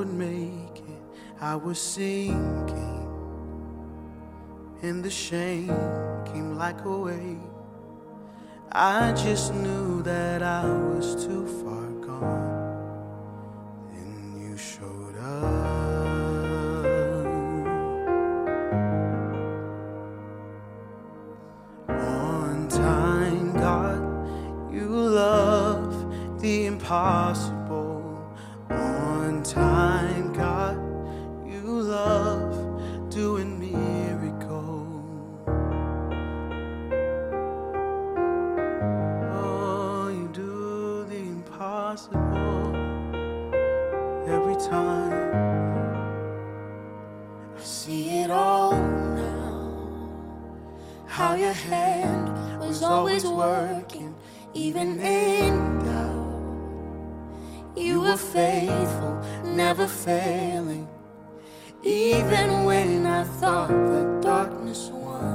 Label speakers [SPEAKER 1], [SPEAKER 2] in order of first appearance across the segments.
[SPEAKER 1] would make it. I was sinking, and the shame came like a wave. I just knew that I was too far gone. faithful, never failing. Even when I thought the darkness won.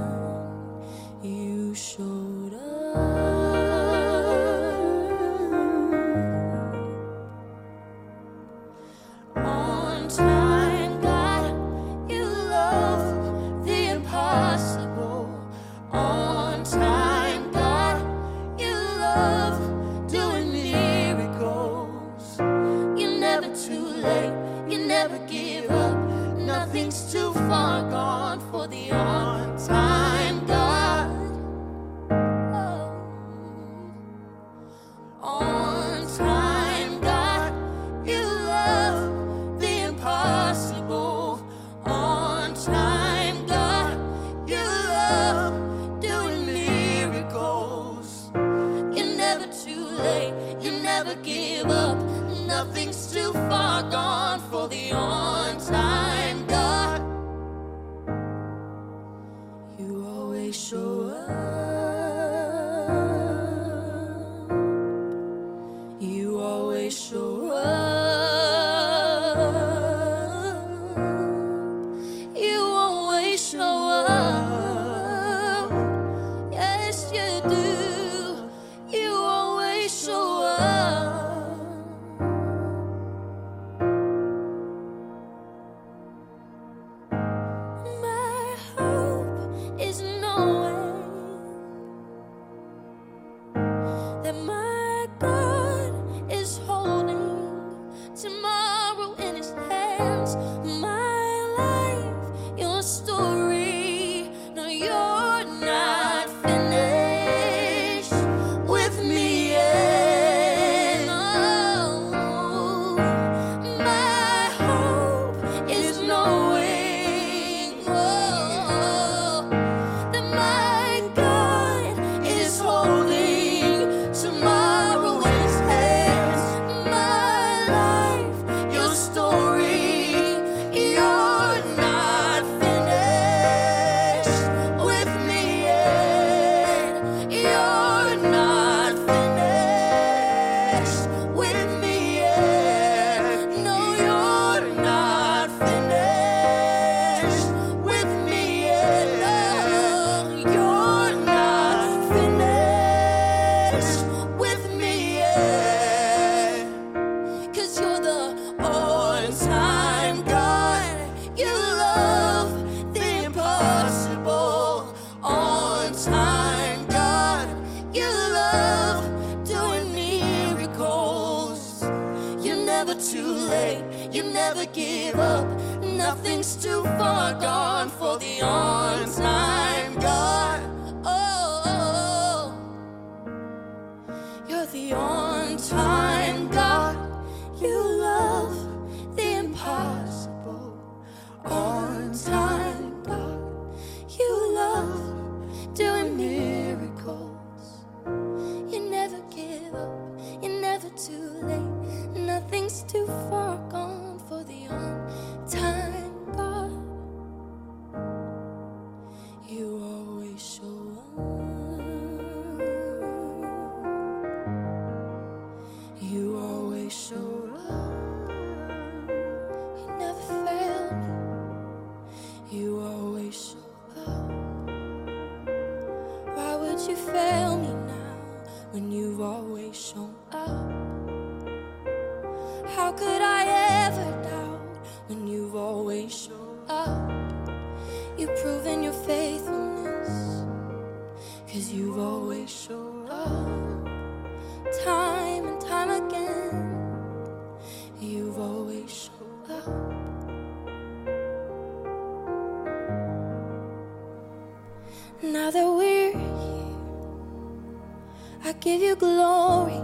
[SPEAKER 1] You
[SPEAKER 2] glory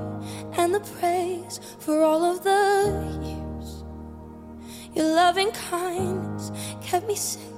[SPEAKER 2] and the praise for all of the years. Your loving kindness kept me safe.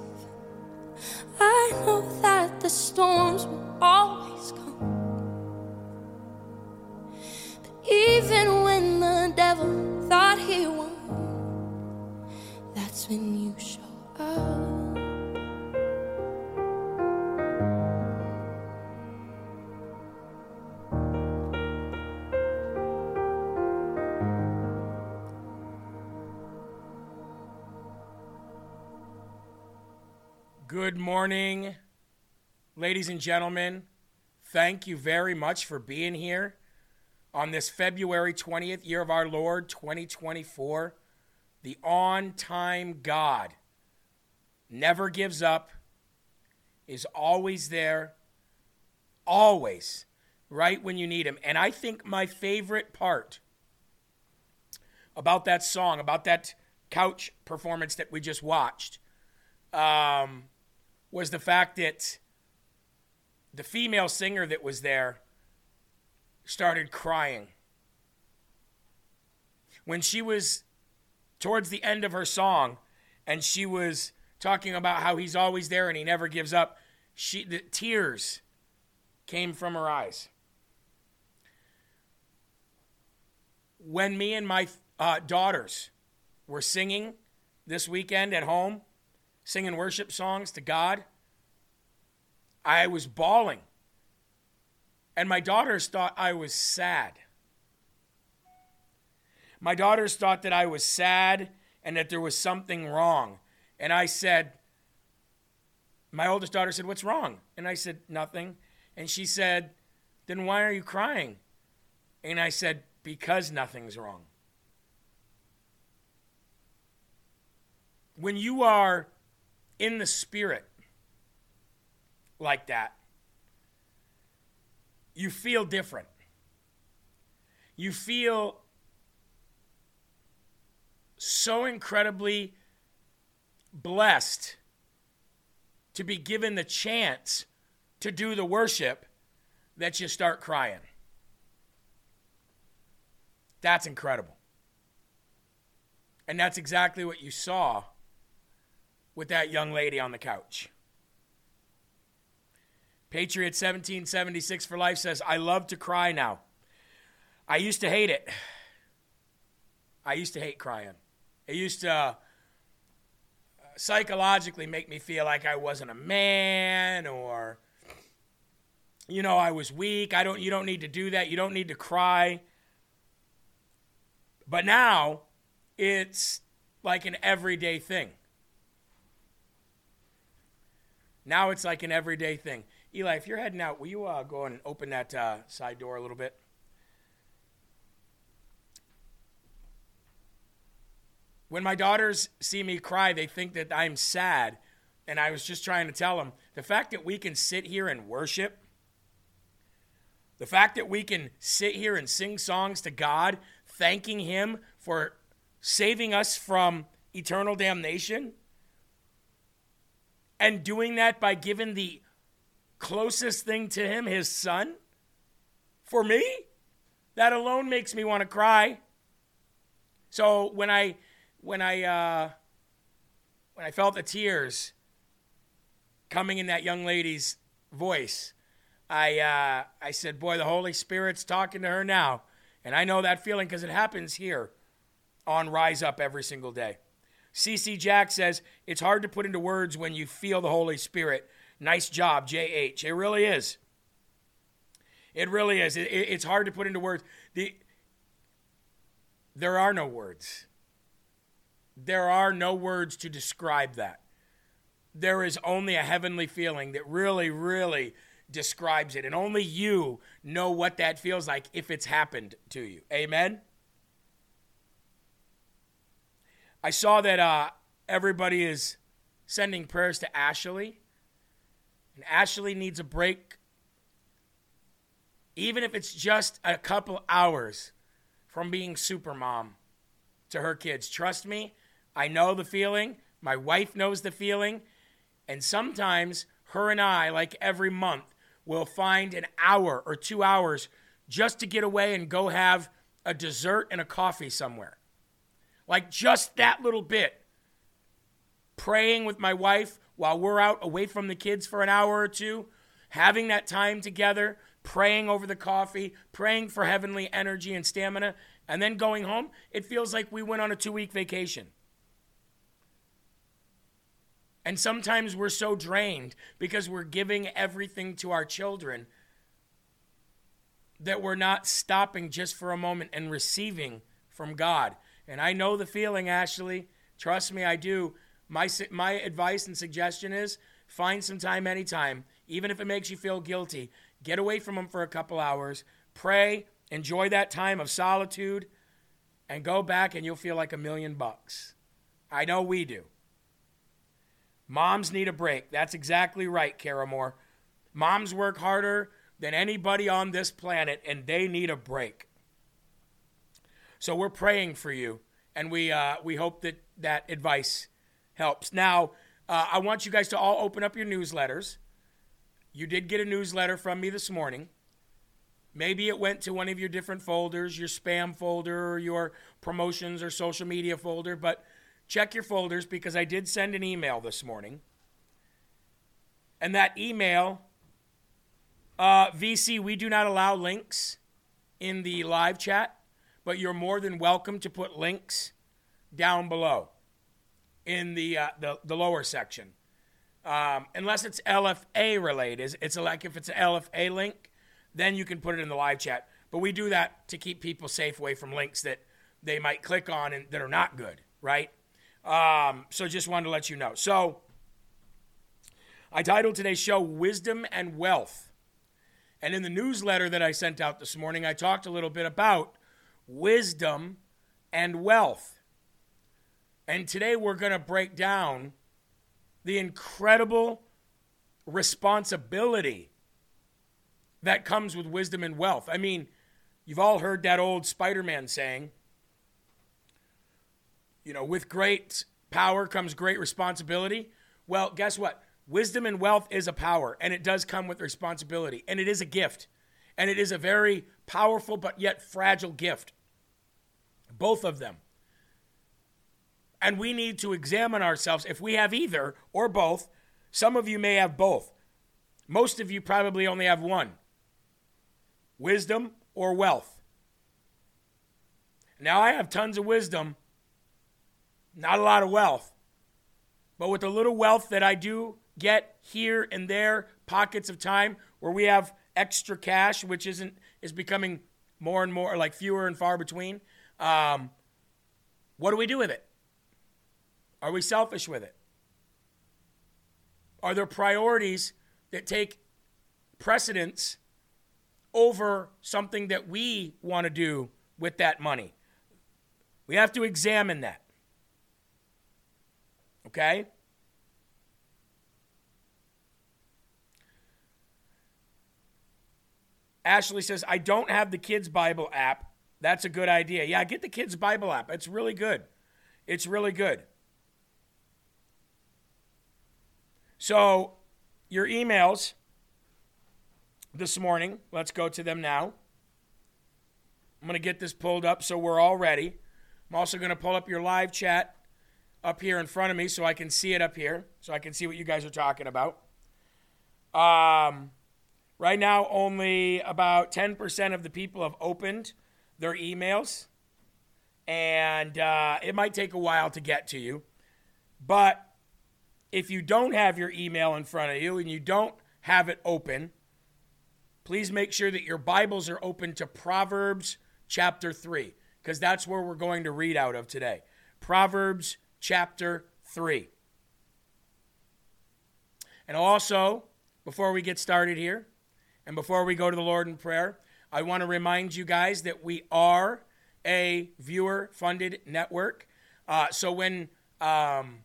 [SPEAKER 3] Morning, ladies and gentlemen. Thank you very much for being here on this February 20th, year of our Lord 2024. The on time God never gives up, is always there, always right when you need him. And I think my favorite part about that song, about that couch performance that we just watched, um, was the fact that the female singer that was there started crying. When she was towards the end of her song and she was talking about how he's always there and he never gives up, she the tears came from her eyes. When me and my uh, daughters were singing this weekend at home, singing worship songs to God. I was bawling. And my daughters thought I was sad. My daughters thought that I was sad and that there was something wrong. And I said, my oldest daughter said, What's wrong? And I said, Nothing. And she said, Then why are you crying? And I said, Because nothing's wrong. When you are in the spirit like that, you feel different. You feel so incredibly blessed to be given the chance to do the worship that you start crying. That's incredible. And that's exactly what you saw with that young lady on the couch. Patriot 1776 for life says, I love to cry now. I used to hate it. I used to hate crying. It used to uh, psychologically make me feel like I wasn't a man or you know, I was weak. I don't you don't need to do that. You don't need to cry. But now it's like an everyday thing. Now it's like an everyday thing. Eli, if you're heading out, will you uh, go and open that uh, side door a little bit? When my daughters see me cry, they think that I'm sad. And I was just trying to tell them the fact that we can sit here and worship, the fact that we can sit here and sing songs to God, thanking Him for saving us from eternal damnation and doing that by giving the closest thing to him, his son, for me, that alone makes me want to cry. So when I when I uh, when I felt the tears coming in that young lady's voice, I uh, I said, "Boy, the Holy Spirit's talking to her now," and I know that feeling because it happens here on Rise Up every single day. CC Jack says, It's hard to put into words when you feel the Holy Spirit. Nice job, JH. It really is. It really is. It, it, it's hard to put into words. The, there are no words. There are no words to describe that. There is only a heavenly feeling that really, really describes it. And only you know what that feels like if it's happened to you. Amen? I saw that uh, everybody is sending prayers to Ashley. And Ashley needs a break, even if it's just a couple hours from being super mom to her kids. Trust me, I know the feeling. My wife knows the feeling. And sometimes her and I, like every month, will find an hour or two hours just to get away and go have a dessert and a coffee somewhere. Like just that little bit. Praying with my wife while we're out away from the kids for an hour or two, having that time together, praying over the coffee, praying for heavenly energy and stamina, and then going home, it feels like we went on a two week vacation. And sometimes we're so drained because we're giving everything to our children that we're not stopping just for a moment and receiving from God. And I know the feeling, Ashley. Trust me, I do. My, my advice and suggestion is find some time anytime, even if it makes you feel guilty. Get away from them for a couple hours, pray, enjoy that time of solitude, and go back and you'll feel like a million bucks. I know we do. Moms need a break. That's exactly right, Kara Moore. Moms work harder than anybody on this planet, and they need a break. So we're praying for you, and we uh, we hope that that advice helps. Now, uh, I want you guys to all open up your newsletters. You did get a newsletter from me this morning. Maybe it went to one of your different folders, your spam folder, or your promotions or social media folder, but check your folders because I did send an email this morning. And that email, uh, VC, we do not allow links in the live chat, but you're more than welcome to put links down below in the, uh, the, the lower section. Um, unless it's LFA related. It's like if it's an LFA link, then you can put it in the live chat. But we do that to keep people safe away from links that they might click on and that are not good, right? Um, so just wanted to let you know. So I titled today's show Wisdom and Wealth. And in the newsletter that I sent out this morning, I talked a little bit about wisdom and wealth. And today we're going to break down the incredible responsibility that comes with wisdom and wealth. I mean, you've all heard that old Spider Man saying, you know, with great power comes great responsibility. Well, guess what? Wisdom and wealth is a power, and it does come with responsibility, and it is a gift, and it is a very powerful but yet fragile gift. Both of them. And we need to examine ourselves if we have either or both. Some of you may have both. Most of you probably only have one wisdom or wealth. Now, I have tons of wisdom not a lot of wealth. But with the little wealth that I do get here and there, pockets of time where we have extra cash, which isn't is becoming more and more like fewer and far between. Um, what do we do with it? Are we selfish with it? Are there priorities that take precedence over something that we want to do with that money? We have to examine that. Okay? Ashley says, I don't have the Kids Bible app. That's a good idea. Yeah, get the Kids Bible app. It's really good. It's really good. So, your emails this morning, let's go to them now. I'm going to get this pulled up so we're all ready. I'm also going to pull up your live chat up here in front of me so I can see it up here, so I can see what you guys are talking about. Um, right now, only about 10% of the people have opened their emails, and uh, it might take a while to get to you. But if you don't have your email in front of you and you don't have it open, please make sure that your Bibles are open to Proverbs chapter 3, because that's where we're going to read out of today. Proverbs chapter 3. And also, before we get started here, And before we go to the Lord in prayer, I want to remind you guys that we are a viewer funded network. Uh, so when um,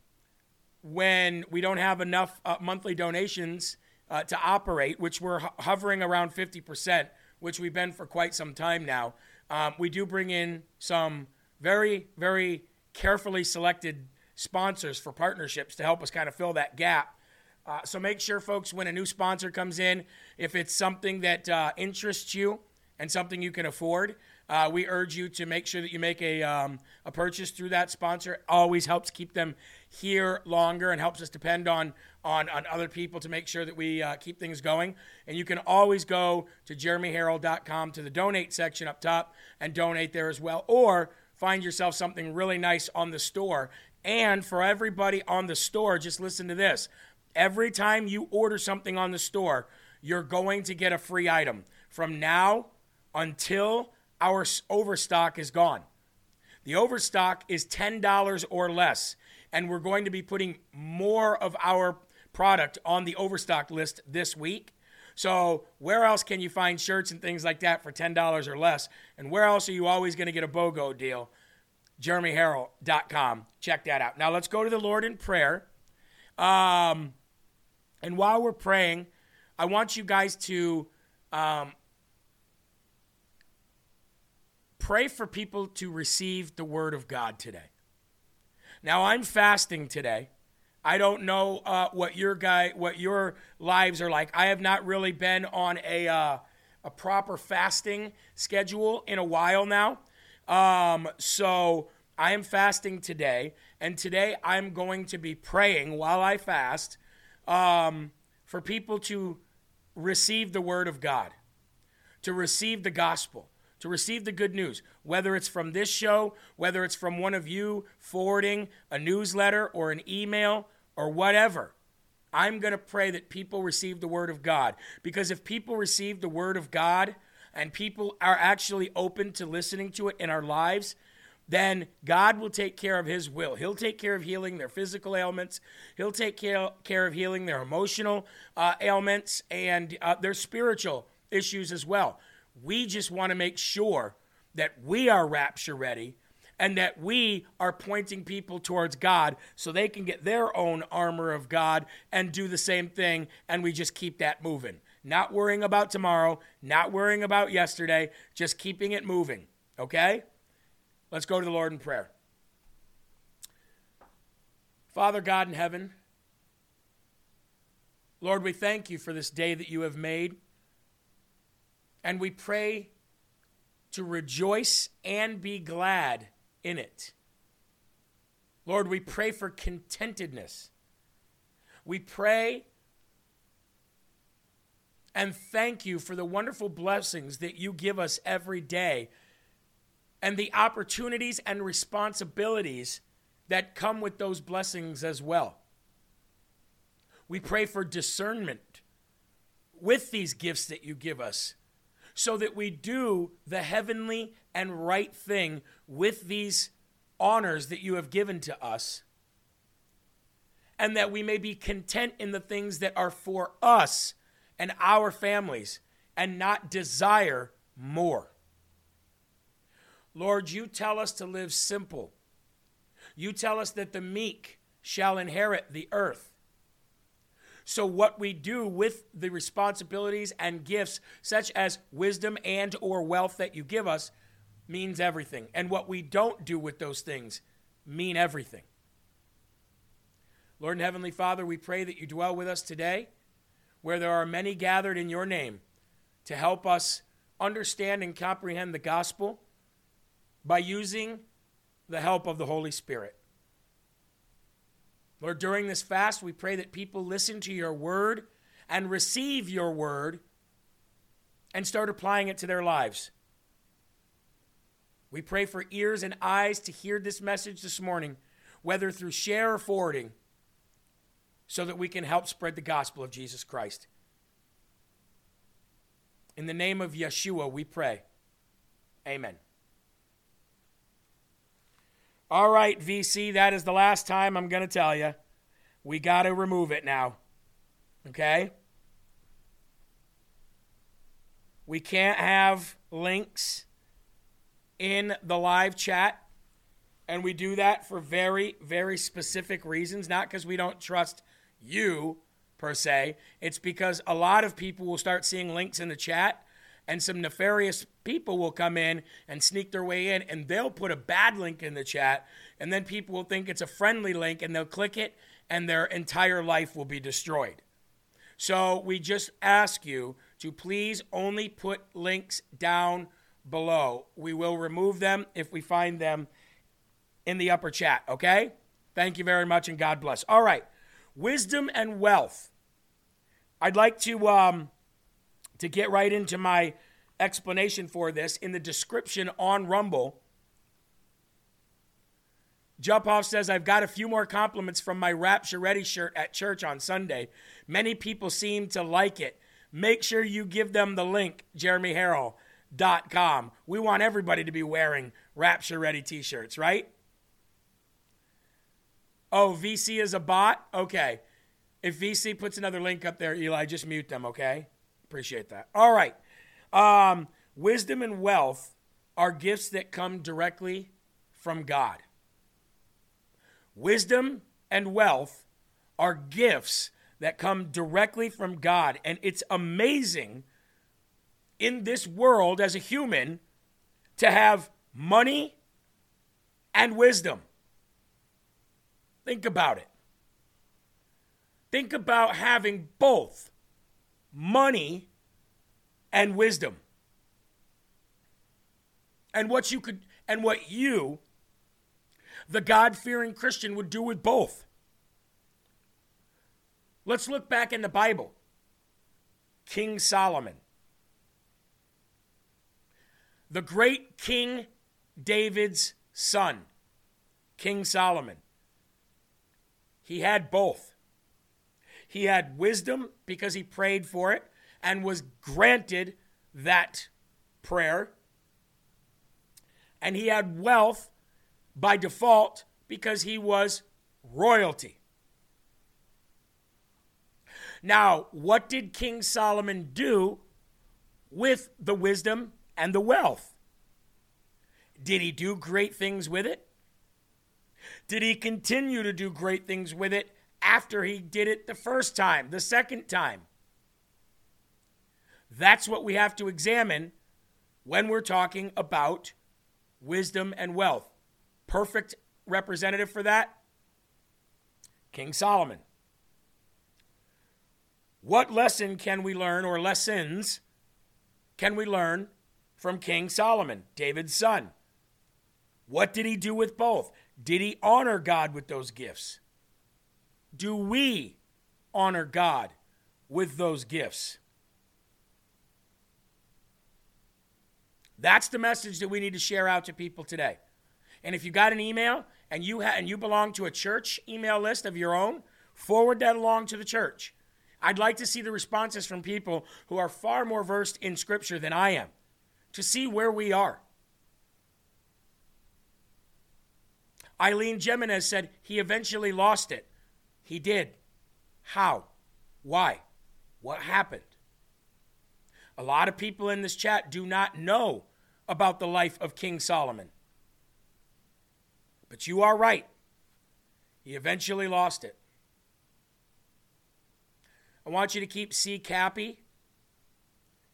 [SPEAKER 3] when we don't have enough uh, monthly donations uh, to operate, which we're ho- hovering around 50%, which we've been for quite some time now, um, we do bring in some very, very carefully selected sponsors for partnerships to help us kind of fill that gap. Uh, so make sure, folks, when a new sponsor comes in, if it's something that uh, interests you and something you can afford, uh, we urge you to make sure that you make a, um, a purchase through that sponsor. Always helps keep them here longer and helps us depend on, on, on other people to make sure that we uh, keep things going. And you can always go to jeremyharrell.com to the donate section up top and donate there as well. Or find yourself something really nice on the store. And for everybody on the store, just listen to this. Every time you order something on the store, you're going to get a free item from now until our overstock is gone. The overstock is $10 or less, and we're going to be putting more of our product on the overstock list this week. So, where else can you find shirts and things like that for $10 or less? And where else are you always going to get a BOGO deal? JeremyHarrell.com. Check that out. Now, let's go to the Lord in prayer. Um, and while we're praying, I want you guys to um, pray for people to receive the word of God today. Now I'm fasting today. I don't know uh, what your guy, what your lives are like. I have not really been on a uh, a proper fasting schedule in a while now. Um, so I am fasting today, and today I'm going to be praying while I fast um, for people to receive the word of God, to receive the gospel to receive the good news, whether it's from this show, whether it's from one of you forwarding a newsletter or an email or whatever. I'm going to pray that people receive the Word of God. Because if people receive the Word of God and people are actually open to listening to it in our lives, then God will take care of His will. He'll take care of healing their physical ailments, He'll take care, care of healing their emotional uh, ailments and uh, their spiritual issues as well. We just want to make sure that we are rapture ready and that we are pointing people towards God so they can get their own armor of God and do the same thing. And we just keep that moving. Not worrying about tomorrow, not worrying about yesterday, just keeping it moving. Okay? Let's go to the Lord in prayer. Father God in heaven, Lord, we thank you for this day that you have made. And we pray to rejoice and be glad in it. Lord, we pray for contentedness. We pray and thank you for the wonderful blessings that you give us every day and the opportunities and responsibilities that come with those blessings as well. We pray for discernment with these gifts that you give us so that we do the heavenly and right thing with these honors that you have given to us, and that we may be content in the things that are for us and our families and not desire more. Lord, you tell us to live simple. You tell us that the meek shall inherit the earth. So what we do with the responsibilities and gifts such as wisdom and or wealth that you give us means everything. And what we don't do with those things mean everything. Lord and Heavenly Father, we pray that you dwell with us today where there are many gathered in your name to help us understand and comprehend the gospel by using the help of the Holy Spirit. Lord, during this fast, we pray that people listen to your word and receive your word and start applying it to their lives. We pray for ears and eyes to hear this message this morning, whether through share or forwarding, so that we can help spread the gospel of Jesus Christ. In the name of Yeshua, we pray. Amen. All right, VC, that is the last time I'm going to tell you. We got to remove it now. Okay? We can't have links in the live chat. And we do that for very, very specific reasons, not because we don't trust you per se. It's because a lot of people will start seeing links in the chat and some nefarious people will come in and sneak their way in and they'll put a bad link in the chat and then people will think it's a friendly link and they'll click it and their entire life will be destroyed. So we just ask you to please only put links down below. We will remove them if we find them in the upper chat, okay? Thank you very much and God bless. All right. Wisdom and wealth. I'd like to um, to get right into my explanation for this in the description on Rumble. Jump says, I've got a few more compliments from my Rapture Ready shirt at church on Sunday. Many people seem to like it. Make sure you give them the link, jeremyharrell.com. We want everybody to be wearing Rapture Ready t shirts, right? Oh, VC is a bot? Okay. If VC puts another link up there, Eli, just mute them, okay? Appreciate that. All right. Um, wisdom and wealth are gifts that come directly from God. Wisdom and wealth are gifts that come directly from God. And it's amazing in this world as a human to have money and wisdom. Think about it. Think about having both money and wisdom. And what you could and what you the God-fearing Christian would do with both. Let's look back in the Bible. King Solomon. The great King David's son, King Solomon. He had both. He had wisdom because he prayed for it and was granted that prayer. And he had wealth by default because he was royalty. Now, what did King Solomon do with the wisdom and the wealth? Did he do great things with it? Did he continue to do great things with it after he did it the first time, the second time. That's what we have to examine when we're talking about wisdom and wealth. Perfect representative for that King Solomon. What lesson can we learn, or lessons can we learn from King Solomon, David's son? What did he do with both? Did he honor God with those gifts? Do we honor God with those gifts? That's the message that we need to share out to people today. And if you got an email and you ha- and you belong to a church email list of your own, forward that along to the church. I'd like to see the responses from people who are far more versed in scripture than I am to see where we are. Eileen Jimenez said he eventually lost it. He did. How? Why? What happened? A lot of people in this chat do not know about the life of King Solomon. But you are right. He eventually lost it. I want you to keep C. Cappy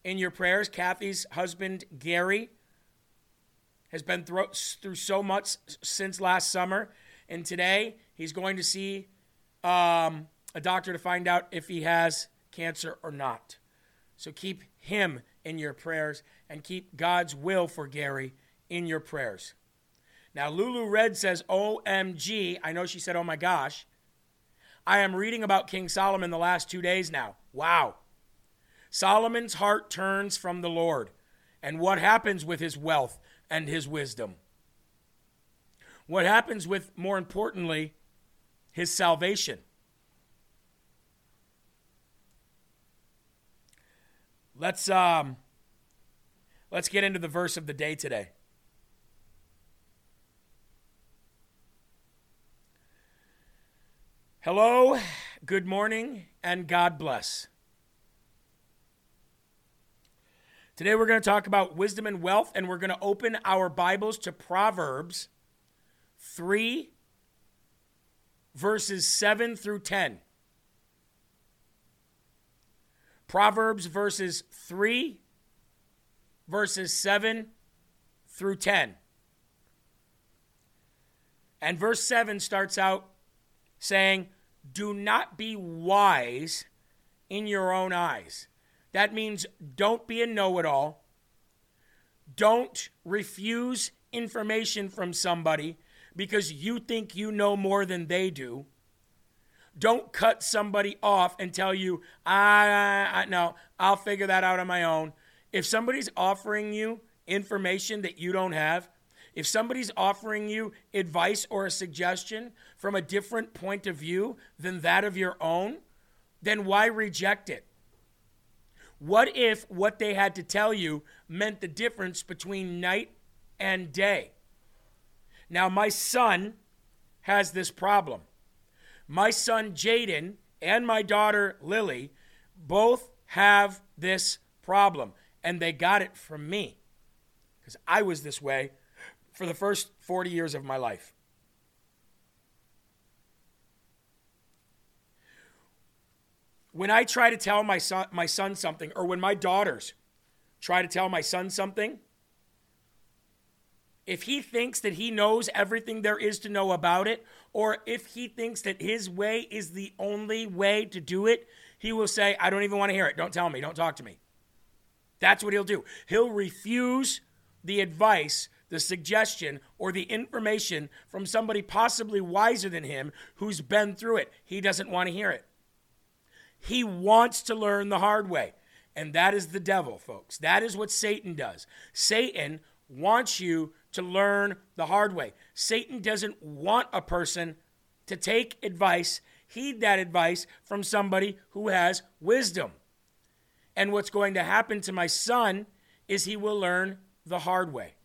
[SPEAKER 3] in your prayers. Kathy's husband, Gary, has been through so much since last summer. And today, he's going to see um, a doctor to find out if he has cancer or not. So keep him in your prayers and keep God's will for Gary in your prayers. Now, Lulu Red says, OMG. I know she said, oh my gosh. I am reading about King Solomon the last two days now. Wow. Solomon's heart turns from the Lord. And what happens with his wealth and his wisdom? What happens with, more importantly, his salvation. Let's um let's get into the verse of the day today. Hello, good morning, and God bless. Today we're going to talk about wisdom and wealth, and we're going to open our Bibles to Proverbs 3, verses 7 through 10. Proverbs verses 3, verses 7 through 10. And verse 7 starts out saying, Do not be wise in your own eyes. That means don't be a know it all. Don't refuse information from somebody because you think you know more than they do. Don't cut somebody off and tell you, I, I, no, I'll figure that out on my own. If somebody's offering you information that you don't have, if somebody's offering you advice or a suggestion from a different point of view than that of your own, then why reject it? What if what they had to tell you meant the difference between night and day? Now, my son has this problem. My son Jaden and my daughter Lily both have this problem, and they got it from me because I was this way for the first 40 years of my life. When I try to tell my son, my son something, or when my daughters try to tell my son something, if he thinks that he knows everything there is to know about it, or if he thinks that his way is the only way to do it, he will say, I don't even want to hear it. Don't tell me. Don't talk to me. That's what he'll do. He'll refuse the advice, the suggestion, or the information from somebody possibly wiser than him who's been through it. He doesn't want to hear it. He wants to learn the hard way. And that is the devil, folks. That is what Satan does. Satan wants you to learn the hard way. Satan doesn't want a person to take advice, heed that advice from somebody who has wisdom. And what's going to happen to my son is he will learn the hard way.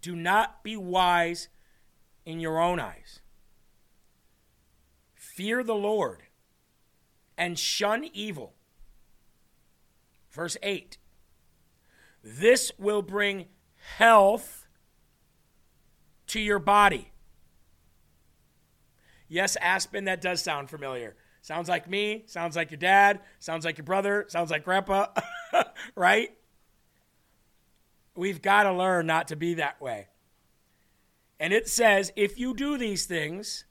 [SPEAKER 3] Do not be wise in your own eyes. Fear the Lord and shun evil. Verse 8 this will bring health to your body. Yes, Aspen, that does sound familiar. Sounds like me, sounds like your dad, sounds like your brother, sounds like grandpa, right? We've got to learn not to be that way. And it says if you do these things,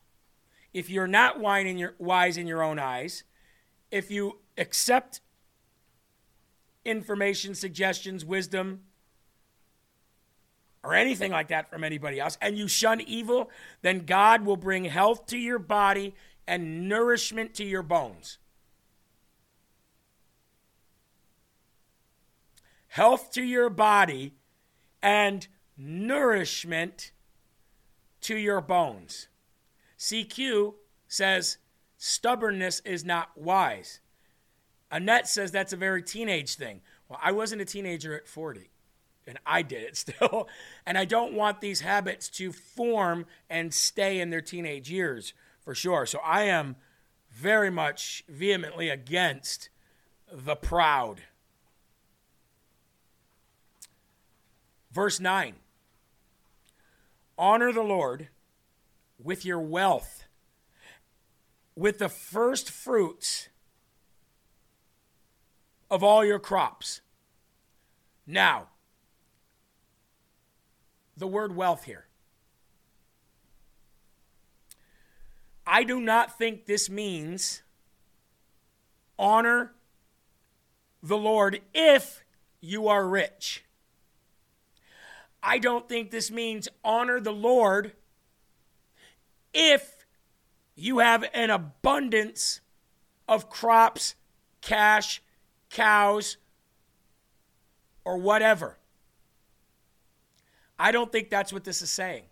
[SPEAKER 3] if you're not wise in your own eyes, if you accept information, suggestions, wisdom, or anything like that from anybody else, and you shun evil, then God will bring health to your body and nourishment to your bones. Health to your body and nourishment to your bones. CQ says stubbornness is not wise. Annette says that's a very teenage thing. Well, I wasn't a teenager at 40, and I did it still. And I don't want these habits to form and stay in their teenage years for sure. So I am very much vehemently against the proud. Verse 9 Honor the Lord with your wealth, with the first fruits of all your crops. Now, the word wealth here. I do not think this means honor the Lord if you are rich. I don't think this means honor the Lord if you have an abundance of crops, cash, cows, or whatever. I don't think that's what this is saying.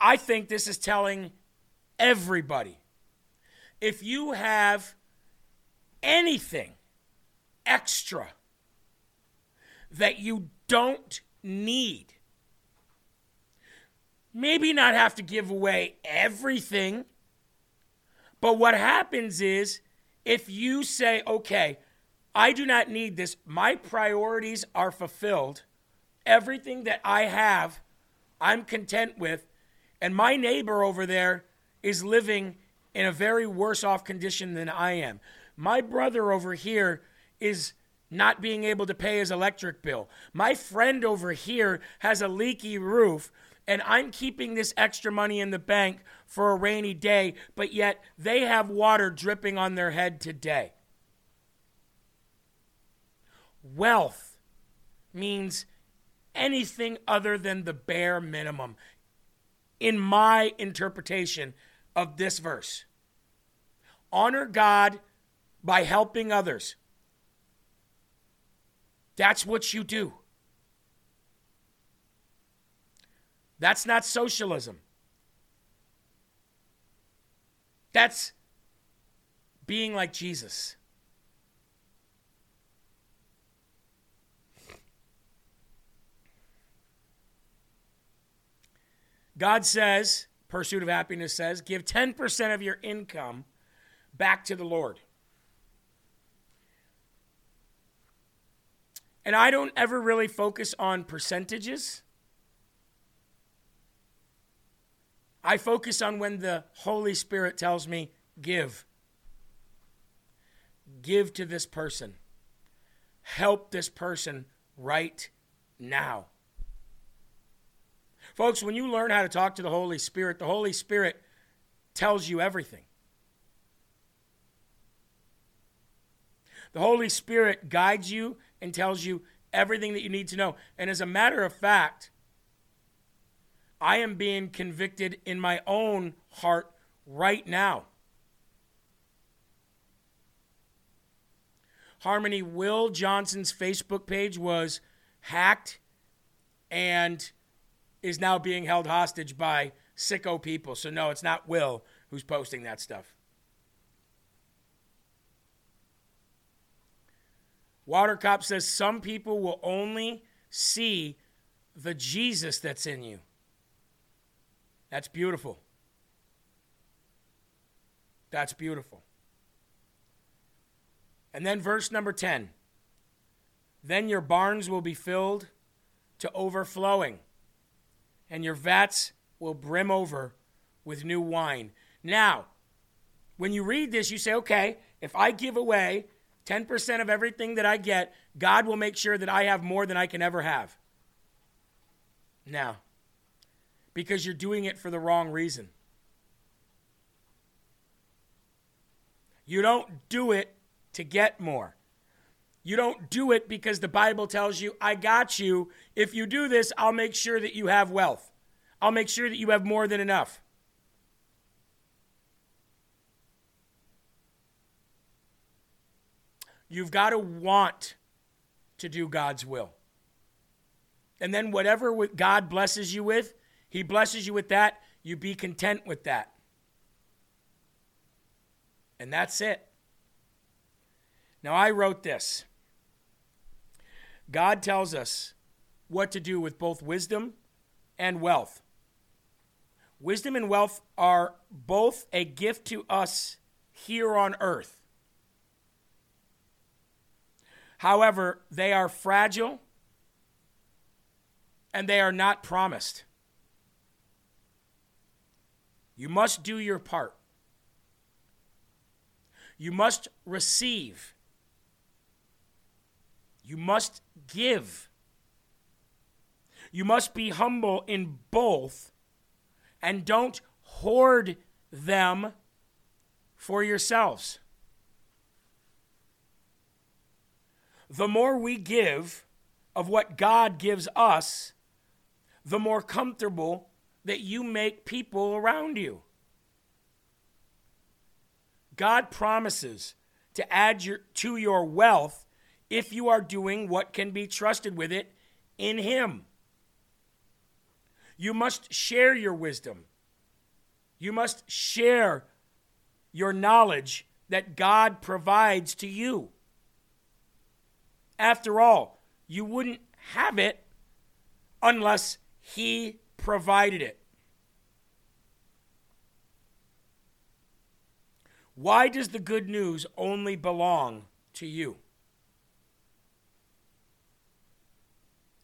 [SPEAKER 3] I think this is telling everybody if you have anything extra that you don't need, maybe not have to give away everything But what happens is if you say, okay, I do not need this, my priorities are fulfilled, everything that I have, I'm content with, and my neighbor over there is living in a very worse off condition than I am. My brother over here is not being able to pay his electric bill. My friend over here has a leaky roof, and I'm keeping this extra money in the bank for a rainy day, but yet they have water dripping on their head today. Wealth means anything other than the bare minimum, in my interpretation of this verse. Honor God by helping others. That's what you do. That's not socialism. That's being like Jesus. God says, Pursuit of Happiness says, give 10% of your income back to the Lord. And I don't ever really focus on percentages. I focus on when the Holy Spirit tells me, give. Give to this person. Help this person right now. Folks, when you learn how to talk to the Holy Spirit, the Holy Spirit tells you everything. The Holy Spirit guides you and tells you everything that you need to know. And as a matter of fact, I am being convicted in my own heart right now. Harmony Will Johnson's Facebook page was hacked and is now being held hostage by sicko people. So, no, it's not Will who's posting that stuff. Watercop says some people will only see the Jesus that's in you. That's beautiful. That's beautiful. And then verse number 10 Then your barns will be filled to overflowing, and your vats will brim over with new wine. Now, when you read this, you say, okay, if I give away 10% of everything that I get, God will make sure that I have more than I can ever have. Now, because you're doing it for the wrong reason. You don't do it to get more. You don't do it because the Bible tells you, I got you. If you do this, I'll make sure that you have wealth. I'll make sure that you have more than enough. You've got to want to do God's will. And then whatever God blesses you with, He blesses you with that. You be content with that. And that's it. Now, I wrote this God tells us what to do with both wisdom and wealth. Wisdom and wealth are both a gift to us here on earth. However, they are fragile and they are not promised. You must do your part. You must receive. You must give. You must be humble in both and don't hoard them for yourselves. the more we give of what God gives us, the more comfortable that you make people around you. God promises to add your, to your wealth if you are doing what can be trusted with it in Him. You must share your wisdom. You must share your knowledge that God provides to you. After all, you wouldn't have it unless He provided it. Why does the good news only belong to you?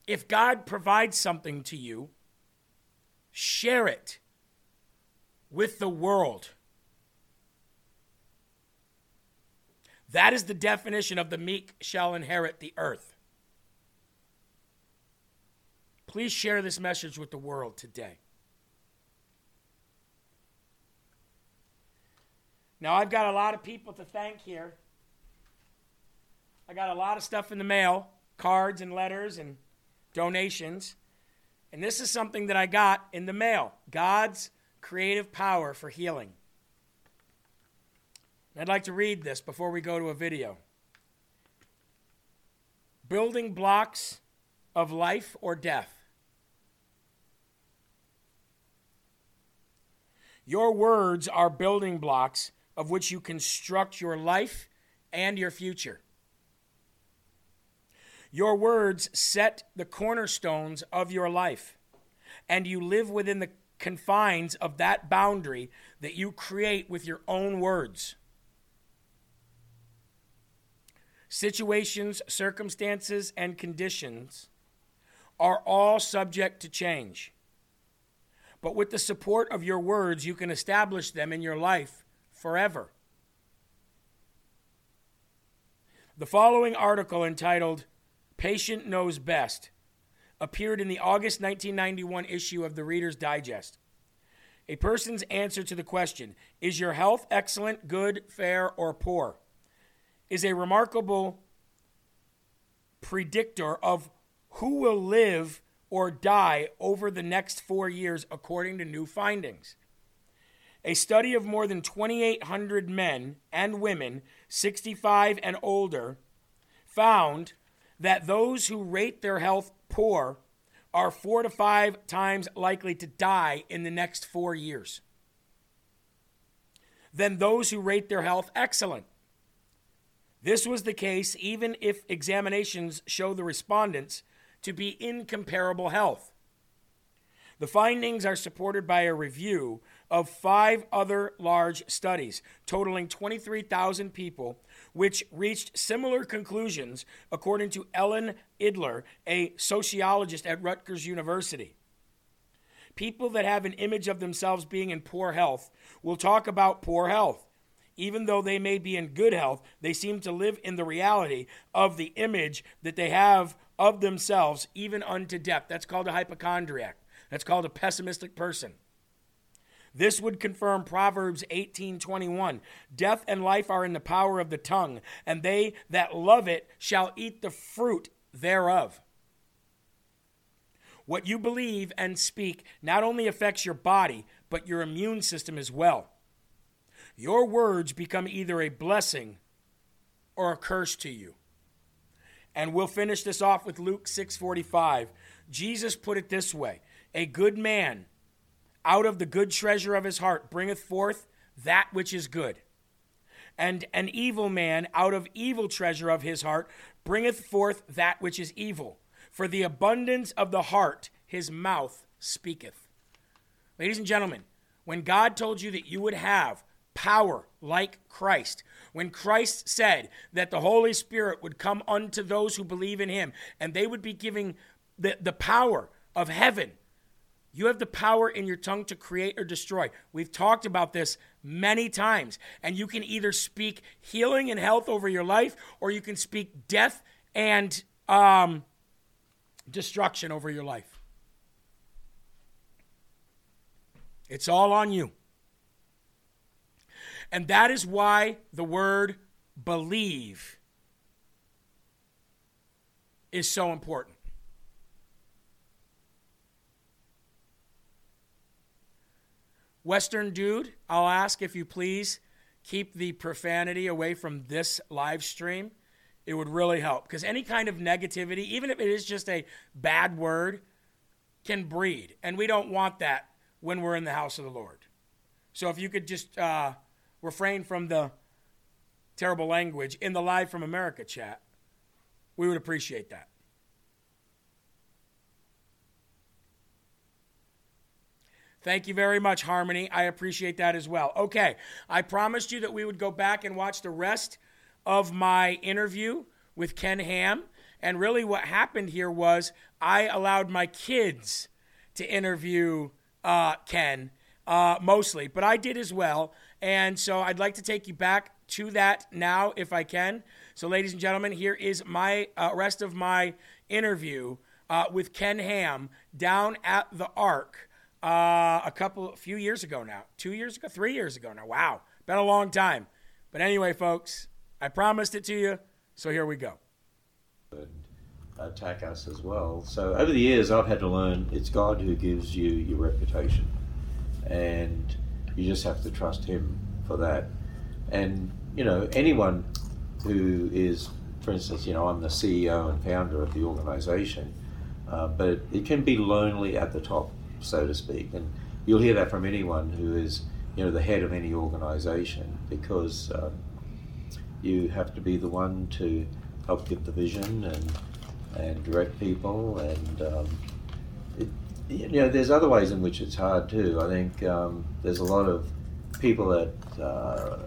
[SPEAKER 3] If God provides something to you, share it with the world. That is the definition of the meek shall inherit the earth. Please share this message with the world today. Now, I've got a lot of people to thank here. I got a lot of stuff in the mail cards and letters and donations. And this is something that I got in the mail God's creative power for healing. I'd like to read this before we go to a video. Building blocks of life or death. Your words are building blocks of which you construct your life and your future. Your words set the cornerstones of your life, and you live within the confines of that boundary that you create with your own words. Situations, circumstances, and conditions are all subject to change. But with the support of your words, you can establish them in your life forever. The following article entitled Patient Knows Best appeared in the August 1991 issue of the Reader's Digest. A person's answer to the question, Is your health excellent, good, fair, or poor? is a remarkable predictor of who will live or die over the next four years, according to new findings. A study of more than 2,800 men and women, 65 and older, found that those who rate their health poor are four to five times likely to die in the next four years than those who rate their health excellent. This was the case even if examinations show the respondents to be in comparable health. The findings are supported by a review of five other large studies, totaling 23,000 people, which reached similar conclusions, according to Ellen Idler, a sociologist at Rutgers University. People that have an image of themselves being in poor health will talk about poor health. Even though they may be in good health, they seem to live in the reality of the image that they have of themselves, even unto death. That's called a hypochondriac. That's called a pessimistic person. This would confirm Proverbs 18:21. Death and life are in the power of the tongue, and they that love it shall eat the fruit thereof. What you believe and speak not only affects your body, but your immune system as well. Your words become either a blessing or a curse to you. And we'll finish this off with Luke 6:45. Jesus put it this way: A good man out of the good treasure of his heart bringeth forth that which is good. And an evil man out of evil treasure of his heart bringeth forth that which is evil. For the abundance of the heart his mouth speaketh. Ladies and gentlemen, when God told you that you would have power like Christ, when Christ said that the Holy Spirit would come unto those who believe in him and they would be giving the, the power of heaven you have the power in your tongue to create or destroy. We've talked about this many times. And you can either speak healing and health over your life, or you can speak death and um, destruction over your life. It's all on you. And that is why the word believe is so important. Western dude, I'll ask if you please keep the profanity away from this live stream. It would really help because any kind of negativity, even if it is just a bad word, can breed. And we don't want that when we're in the house of the Lord. So if you could just uh, refrain from the terrible language in the Live from America chat, we would appreciate that. Thank you very much, Harmony. I appreciate that as well. Okay, I promised you that we would go back and watch the rest of my interview with Ken Ham. And really, what happened here was I allowed my kids to interview uh, Ken uh, mostly, but I did as well. And so I'd like to take you back to that now, if I can. So, ladies and gentlemen, here is my uh, rest of my interview uh, with Ken Ham down at the Ark uh, a couple, a few years ago now, two years ago, three years ago now. Wow, been a long time. But anyway, folks, I promised it to you, so here we go.
[SPEAKER 4] Attack us as well. So over the years, I've had to learn it's God who gives you your reputation, and you just have to trust Him for that. And you know, anyone who is, for instance, you know, I'm the CEO and founder of the organization, uh, but it can be lonely at the top so to speak. And you'll hear that from anyone who is, you know, the head of any organisation, because um, you have to be the one to help give the vision and and direct people. And um, it, you know, there's other ways in which it's hard too. I think um, there's a lot of people that, uh,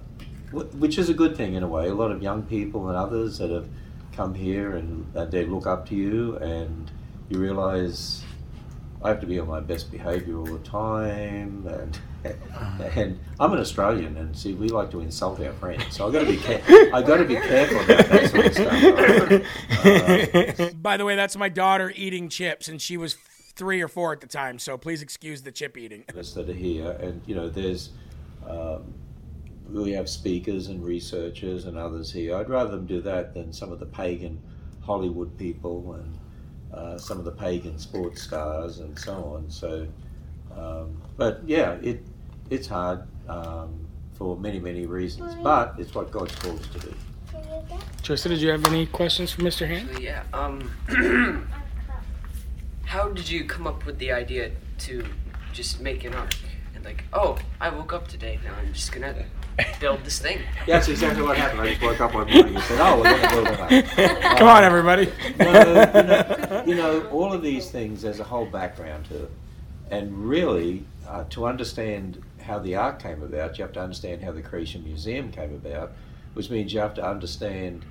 [SPEAKER 4] which is a good thing in a way. A lot of young people and others that have come here and, and they look up to you and you realize I have to be on my best behaviour all the time, and and I'm an Australian, and see, we like to insult our friends, so I got to be care- I got to be careful about that sort
[SPEAKER 3] of stuff. Uh, By the way, that's my daughter eating chips, and she was three or four at the time, so please excuse the chip eating.
[SPEAKER 4] That are here, and you know, there's. Um, we have speakers and researchers and others here. I'd rather them do that than some of the pagan Hollywood people and uh, some of the pagan sports stars and so on. So, um, but yeah, it it's hard um, for many many reasons, but it's what God's called us to do.
[SPEAKER 3] Tristan, did you have any questions for Mr. Ham?
[SPEAKER 5] Yeah. Um, how did you come up with the idea to just make an ark? And like, oh, I woke up today. Now I'm just gonna build this thing.
[SPEAKER 4] Yeah, that's exactly what happened. I just woke up one morning and said, "Oh, we're going to build it
[SPEAKER 3] up." Come on, everybody.
[SPEAKER 4] you, know, you know, all of these things. There's a whole background to it, and really, uh, to understand how the Ark came about, you have to understand how the Creation Museum came about, which means you have to understand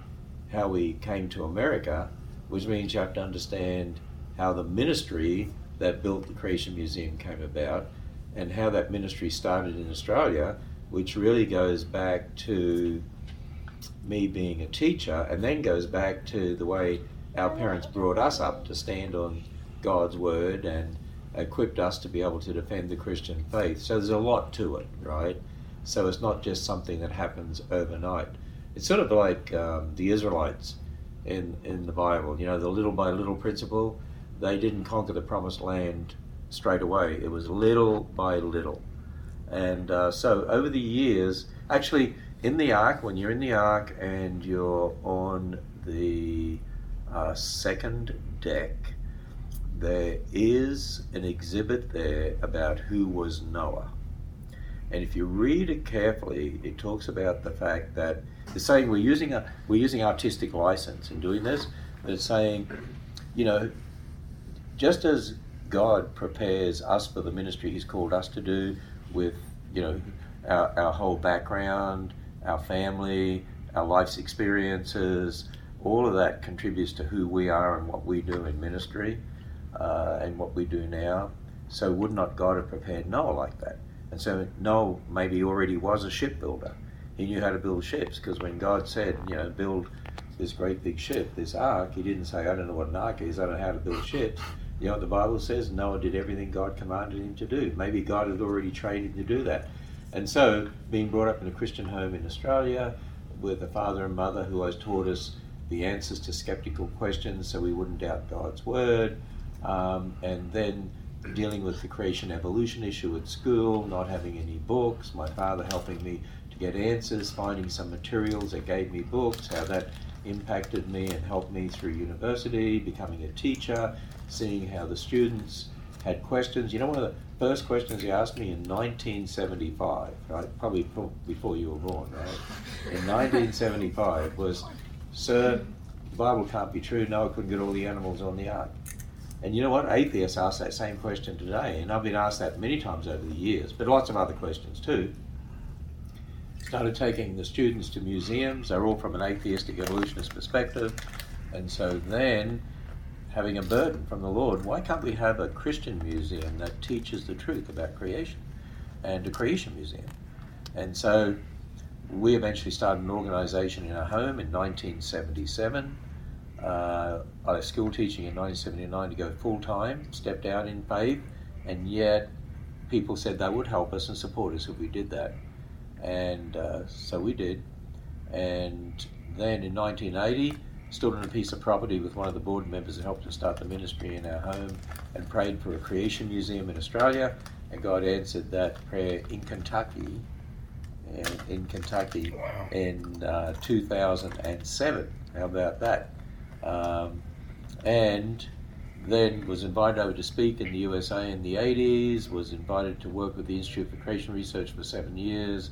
[SPEAKER 4] how we came to America, which means you have to understand how the ministry that built the Creation Museum came about, and how that ministry started in Australia which really goes back to me being a teacher and then goes back to the way our parents brought us up to stand on God's word and equipped us to be able to defend the Christian faith. So there's a lot to it, right? So it's not just something that happens overnight. It's sort of like um, the Israelites in, in the Bible, you know, the little by little principle. They didn't conquer the promised land straight away, it was little by little. And uh, so over the years, actually, in the ark, when you're in the ark and you're on the uh, second deck, there is an exhibit there about who was Noah. And if you read it carefully, it talks about the fact that it's saying we're using a we're using artistic license in doing this, but it's saying, you know, just as God prepares us for the ministry He's called us to do, with you know our, our whole background, our family, our life's experiences, all of that contributes to who we are and what we do in ministry uh, and what we do now. So would not God have prepared Noah like that? And so Noah maybe already was a shipbuilder. He knew how to build ships because when God said, you know, build this great big ship, this ark, he didn't say, I don't know what an ark is, I don't know how to build ships. You know what the Bible says? Noah did everything God commanded him to do. Maybe God had already trained him to do that. And so, being brought up in a Christian home in Australia with a father and mother who always taught us the answers to skeptical questions so we wouldn't doubt God's word, um, and then dealing with the creation evolution issue at school, not having any books, my father helping me to get answers, finding some materials that gave me books, how that impacted me and helped me through university, becoming a teacher, seeing how the students had questions. You know, one of the first questions he asked me in 1975, right, probably before you were born, right? In 1975 was, Sir, the Bible can't be true. Noah couldn't get all the animals on the ark. And you know what? Atheists ask that same question today, and I've been asked that many times over the years, but lots of other questions too. Started taking the students to museums, they're all from an atheistic evolutionist perspective, and so then having a burden from the Lord, why can't we have a Christian museum that teaches the truth about creation and a creation museum? And so we eventually started an organization in our home in 1977 uh, I left school teaching in 1979 to go full time, stepped out in faith, and yet people said they would help us and support us if we did that. And uh, so we did. And then in 1980, stood on a piece of property with one of the board members that helped us start the ministry in our home and prayed for a creation museum in Australia. And God answered that prayer in Kentucky, in Kentucky wow. in uh, 2007. How about that? Um, and then was invited over to speak in the USA in the 80s, was invited to work with the Institute for Creation Research for seven years,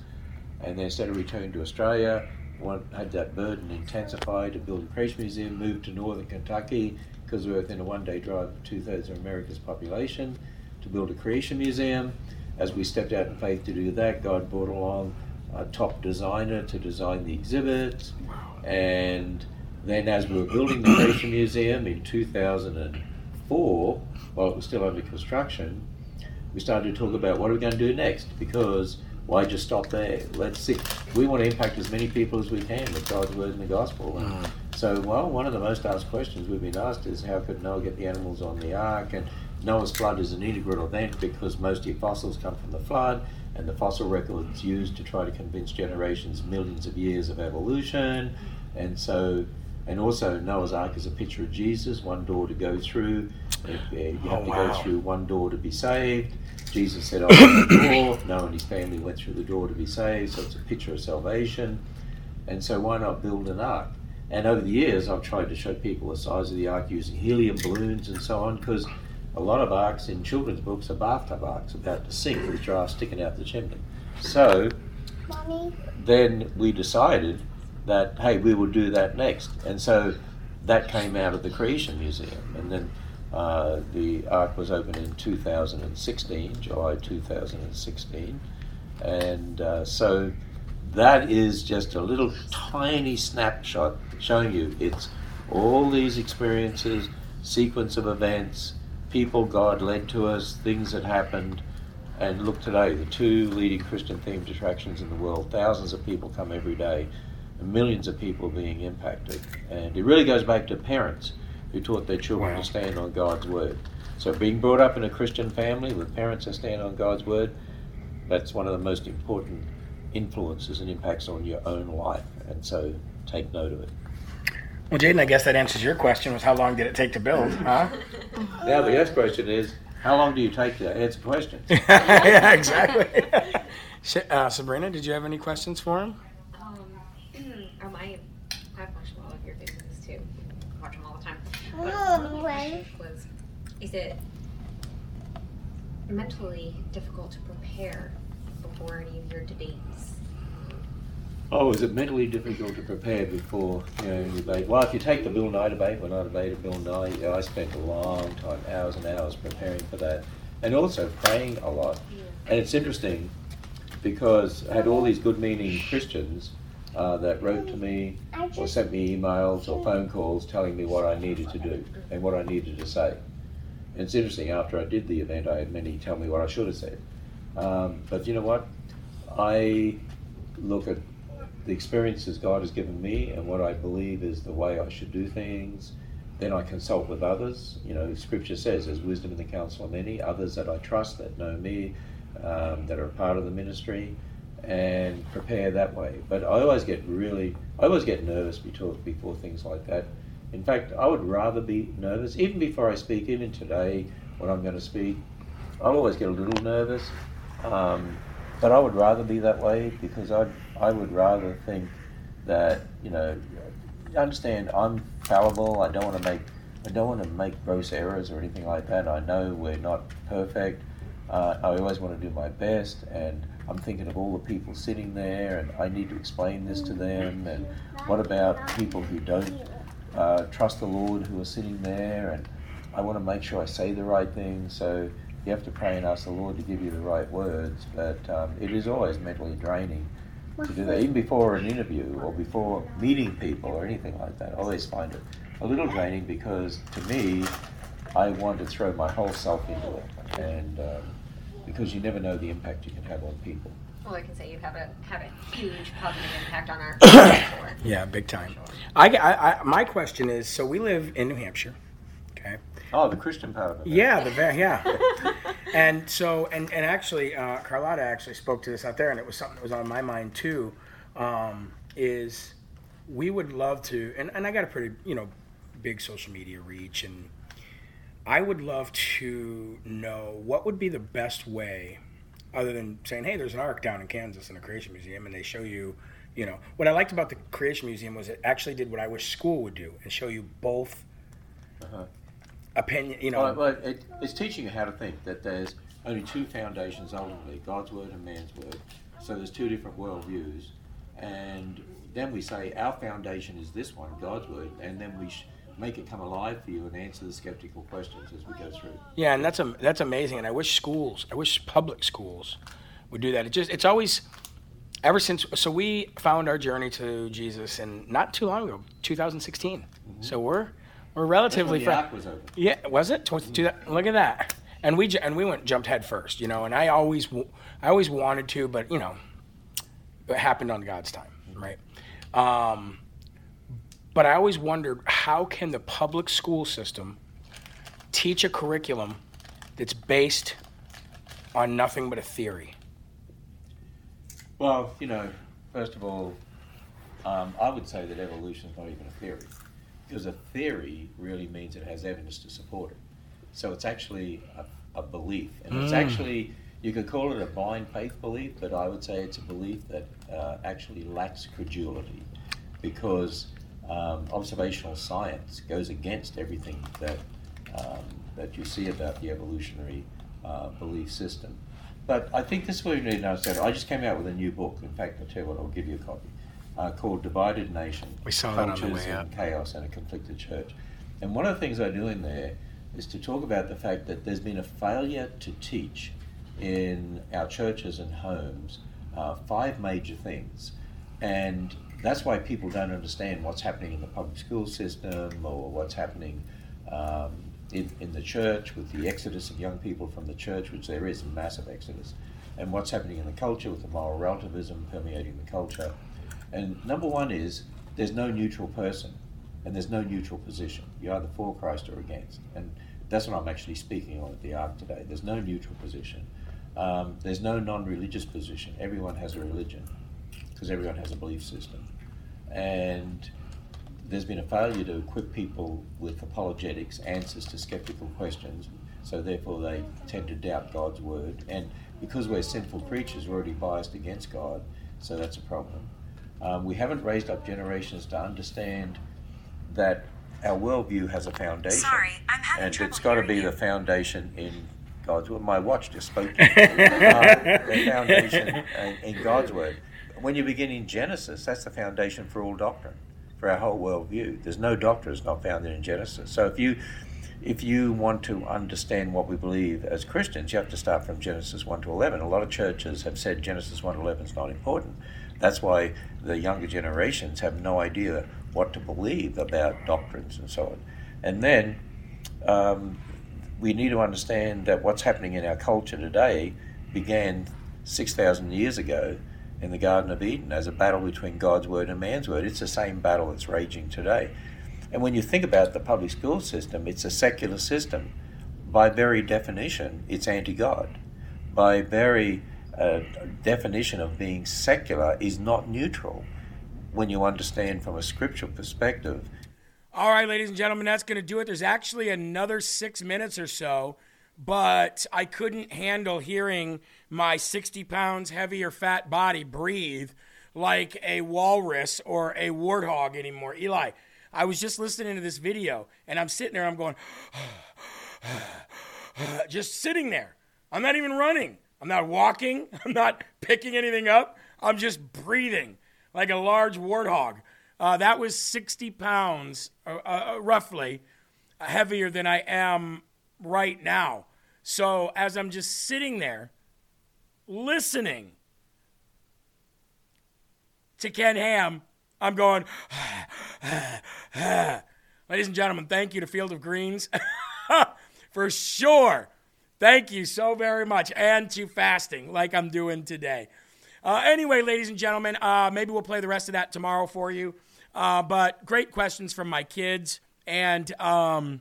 [SPEAKER 4] and then instead of returning to Australia, one, had that burden intensified to build a creation museum, moved to northern Kentucky because we were within a one day drive of two thirds of America's population to build a creation museum. As we stepped out in faith to do that, God brought along a top designer to design the exhibits, and then, as we were building the Creation Museum in 2004, while it was still under construction, we started to talk about what are we going to do next because why just stop there? Let's see. We want to impact as many people as we can with God's word and the gospel. And mm. so, well, one of the most asked questions we've been asked is how could Noah get the animals on the ark? And Noah's flood is an integral event because most of your fossils come from the flood, and the fossil records used to try to convince generations millions of years of evolution. And so and also, Noah's Ark is a picture of Jesus, one door to go through. You oh, have oh, to wow. go through one door to be saved. Jesus said, I am the door. Noah and his family went through the door to be saved, so it's a picture of salvation. And so, why not build an ark? And over the years, I've tried to show people the size of the ark using helium balloons and so on, because a lot of arks in children's books are bathtub arks about to sink with giraffes sticking out the chimney. So, Mommy. then we decided that hey we will do that next and so that came out of the creation museum and then uh, the ark was opened in 2016 july 2016 and uh, so that is just a little tiny snapshot showing you. It's all these experiences sequence of events people god led to us things that happened. And look today the two leading christian themed attractions in the world. Thousands of people come every day millions of people being impacted. And it really goes back to parents who taught their children wow. to stand on God's word. So being brought up in a Christian family with parents that stand on God's word, that's one of the most important influences and impacts on your own life. And so take note of it.
[SPEAKER 3] Well, Jaden, I guess that answers your question was how long did it take to build, huh?
[SPEAKER 4] now the next question is, how long do you take to answer questions?
[SPEAKER 3] yeah, exactly. Uh, Sabrina, did you have any questions for him?
[SPEAKER 6] was is it mentally difficult to prepare before any of your debates?
[SPEAKER 4] Oh, is it mentally difficult to prepare before you know debate? Well, if you take the Bill Nye debate, when I debated Bill Nye, know, I spent a long time, hours and hours preparing for that, and also praying a lot. Yeah. And it's interesting because I had all these good-meaning Christians uh, that wrote to me or sent me emails or phone calls telling me what I needed to do and what I needed to say. And it's interesting, after I did the event, I had many tell me what I should have said. Um, but you know what? I look at the experiences God has given me and what I believe is the way I should do things. Then I consult with others. You know, Scripture says there's wisdom in the counsel of many, others that I trust that know me, um, that are part of the ministry and prepare that way. But I always get really, I always get nervous before, before things like that. In fact, I would rather be nervous, even before I speak, even today when I'm going to speak, I'll always get a little nervous. Um, but I would rather be that way because I I would rather think that you know understand I'm fallible. I don't want to make I don't want to make gross errors or anything like that. I know we're not perfect. Uh, I always want to do my best, and I'm thinking of all the people sitting there, and I need to explain this to them. And what about people who don't uh, trust the Lord who are sitting there? And I want to make sure I say the right thing. So you have to pray and ask the Lord to give you the right words. But um, it is always mentally draining to do that, even before an interview or before meeting people or anything like that. I always find it a little draining because to me, I want to throw my whole self into it, and um, because you never know the impact you can have on people.
[SPEAKER 6] Well, I can say you have a have a huge positive impact on our.
[SPEAKER 3] Yeah, big time. I, I, I, my question is so we live in New Hampshire, okay?
[SPEAKER 4] Oh, the Christian part of it.
[SPEAKER 3] Yeah, the very yeah. and so and and actually, uh, Carlotta actually spoke to this out there, and it was something that was on my mind too. Um, is we would love to, and, and I got a pretty you know big social media reach, and I would love to know what would be the best way, other than saying, hey, there's an ark down in Kansas in a creation museum, and they show you. You know what I liked about the Creation Museum was it actually did what I wish school would do and show you both
[SPEAKER 4] Uh-huh.
[SPEAKER 3] opinion. You know,
[SPEAKER 4] Well, well, it, it's teaching you how to think that there's only two foundations ultimately God's word and man's word. So there's two different worldviews. And then we say our foundation is this one, God's word, and then we sh- make it come alive for you and answer the skeptical questions as we go through.
[SPEAKER 3] Yeah, and that's am- that's amazing. And I wish schools, I wish public schools would do that. It just it's always ever since so we found our journey to Jesus in not too long ago, 2016. Mm-hmm. So we're we're relatively
[SPEAKER 4] the
[SPEAKER 3] fresh. Yeah, was it? Two- mm-hmm. Look at that. And we and we went jumped head first, you know. And I always I always wanted to, but you know, it happened on God's time, mm-hmm. right? Um, but I always wondered how can the public school system teach a curriculum that's based on nothing but a theory?
[SPEAKER 4] Well, you know, first of all, um, I would say that evolution is not even a theory, because a theory really means it has evidence to support it. So it's actually a, a belief, and it's actually you could call it a blind faith belief, but I would say it's a belief that uh, actually lacks credulity, because um, observational science goes against everything that um, that you see about the evolutionary uh, belief system. But I think this is what you need to understand. I just came out with a new book. In fact, I'll tell you what, I'll give you a copy, uh, called Divided Nation
[SPEAKER 3] We saw that on the
[SPEAKER 4] Cultures
[SPEAKER 3] way
[SPEAKER 4] and. Chaos and a Conflicted Church. And one of the things I do in there is to talk about the fact that there's been a failure to teach in our churches and homes uh, five major things. And that's why people don't understand what's happening in the public school system or what's happening um, in, in the church with the exodus of young people from the church, which there is a massive exodus, and what's happening in the culture with the moral relativism permeating the culture. And number one is there's no neutral person and there's no neutral position. You're either for Christ or against. And that's what I'm actually speaking on at the Ark today. There's no neutral position. Um, there's no non religious position. Everyone has a religion because everyone has a belief system. And there's been a failure to equip people with apologetics, answers to skeptical questions, so therefore they tend to doubt God's word. And because we're sinful creatures, we're already biased against God, so that's a problem. Um, we haven't raised up generations to understand that our worldview has a foundation.
[SPEAKER 7] Sorry, I'm having
[SPEAKER 4] and
[SPEAKER 7] trouble
[SPEAKER 4] it's got to be
[SPEAKER 7] hearing
[SPEAKER 4] the foundation in God's word. My watch just spoke to me. uh, the foundation in, in God's word. When you begin in Genesis, that's the foundation for all doctrine, for our whole worldview. There's no doctrine that's not founded in Genesis. So if you if you want to understand what we believe as Christians, you have to start from Genesis 1 to 11. A lot of churches have said Genesis 1 to 11 is not important. That's why the younger generations have no idea what to believe about doctrines and so on. And then um, we need to understand that what's happening in our culture today began 6,000 years ago in the Garden of Eden as a battle between God's word and man's word. It's the same battle that's raging today. And when you think about the public school system, it's a secular system. By very definition, it's anti God. By very uh, definition of being secular, is not neutral when you understand from a scriptural perspective
[SPEAKER 3] All right, ladies and gentlemen, that's going to do it. There's actually another six minutes or so, but I couldn't handle hearing my 60 pounds heavier fat body breathe like a walrus or a warthog anymore. Eli, I was just listening to this video and I'm sitting there, I'm going, just sitting there. I'm not even running. I'm not walking. I'm not picking anything up. I'm just breathing like a large warthog. Uh, that was 60 pounds, uh, uh, roughly, heavier than I am right now. So as I'm just sitting there listening to Ken Ham, I'm going, ladies and gentlemen, thank you to Field of Greens for sure. Thank you so very much. And to fasting, like I'm doing today. Uh, anyway, ladies and gentlemen, uh, maybe we'll play the rest of that tomorrow for you. Uh, but great questions from my kids. And, um,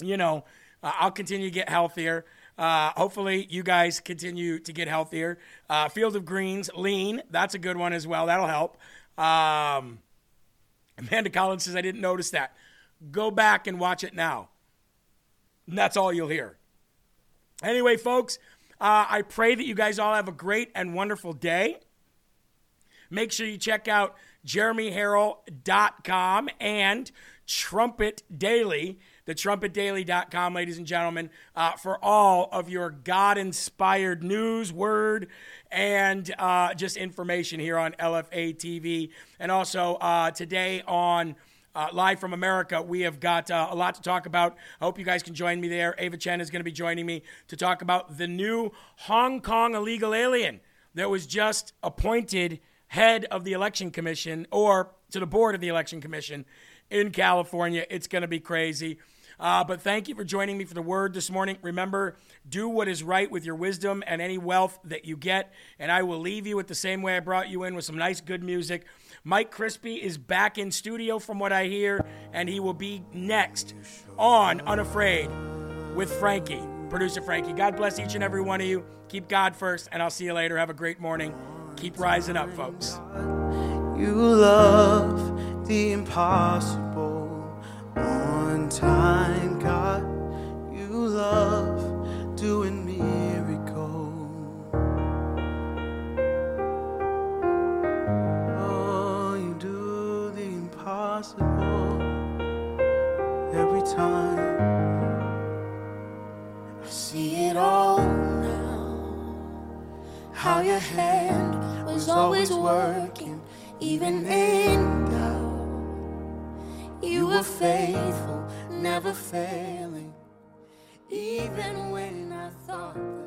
[SPEAKER 3] you know, uh, I'll continue to get healthier. Uh, hopefully, you guys continue to get healthier. Uh, Field of Greens, lean. That's a good one as well. That'll help. Um, Amanda Collins says, I didn't notice that. Go back and watch it now. And that's all you'll hear. Anyway, folks, uh, I pray that you guys all have a great and wonderful day. Make sure you check out jeremyharrell.com and Trumpet Daily, the trumpetdaily.com, ladies and gentlemen, uh, for all of your God inspired news, word, and uh, just information here on LFA TV. And also uh, today on uh, Live from America, we have got uh, a lot to talk about. I hope you guys can join me there. Ava Chen is going to be joining me to talk about the new Hong Kong illegal alien that was just appointed head of the election commission or to the board of the election commission in California. It's going to be crazy. Uh, but thank you for joining me for the word this morning. Remember, do what is right with your wisdom and any wealth that you get. And I will leave you with the same way I brought you in with some nice, good music. Mike Crispi is back in studio from what I hear, and he will be next on Unafraid with Frankie, producer Frankie. God bless each and every one of you. Keep God first, and I'll see you later. Have a great morning. Keep rising up, folks.
[SPEAKER 1] You love the impossible time, God. You love doing miracles. Oh, you do the impossible every time.
[SPEAKER 2] I see it all now. How your hand was always working, even in doubt. You were faithful, never failing, even when I thought.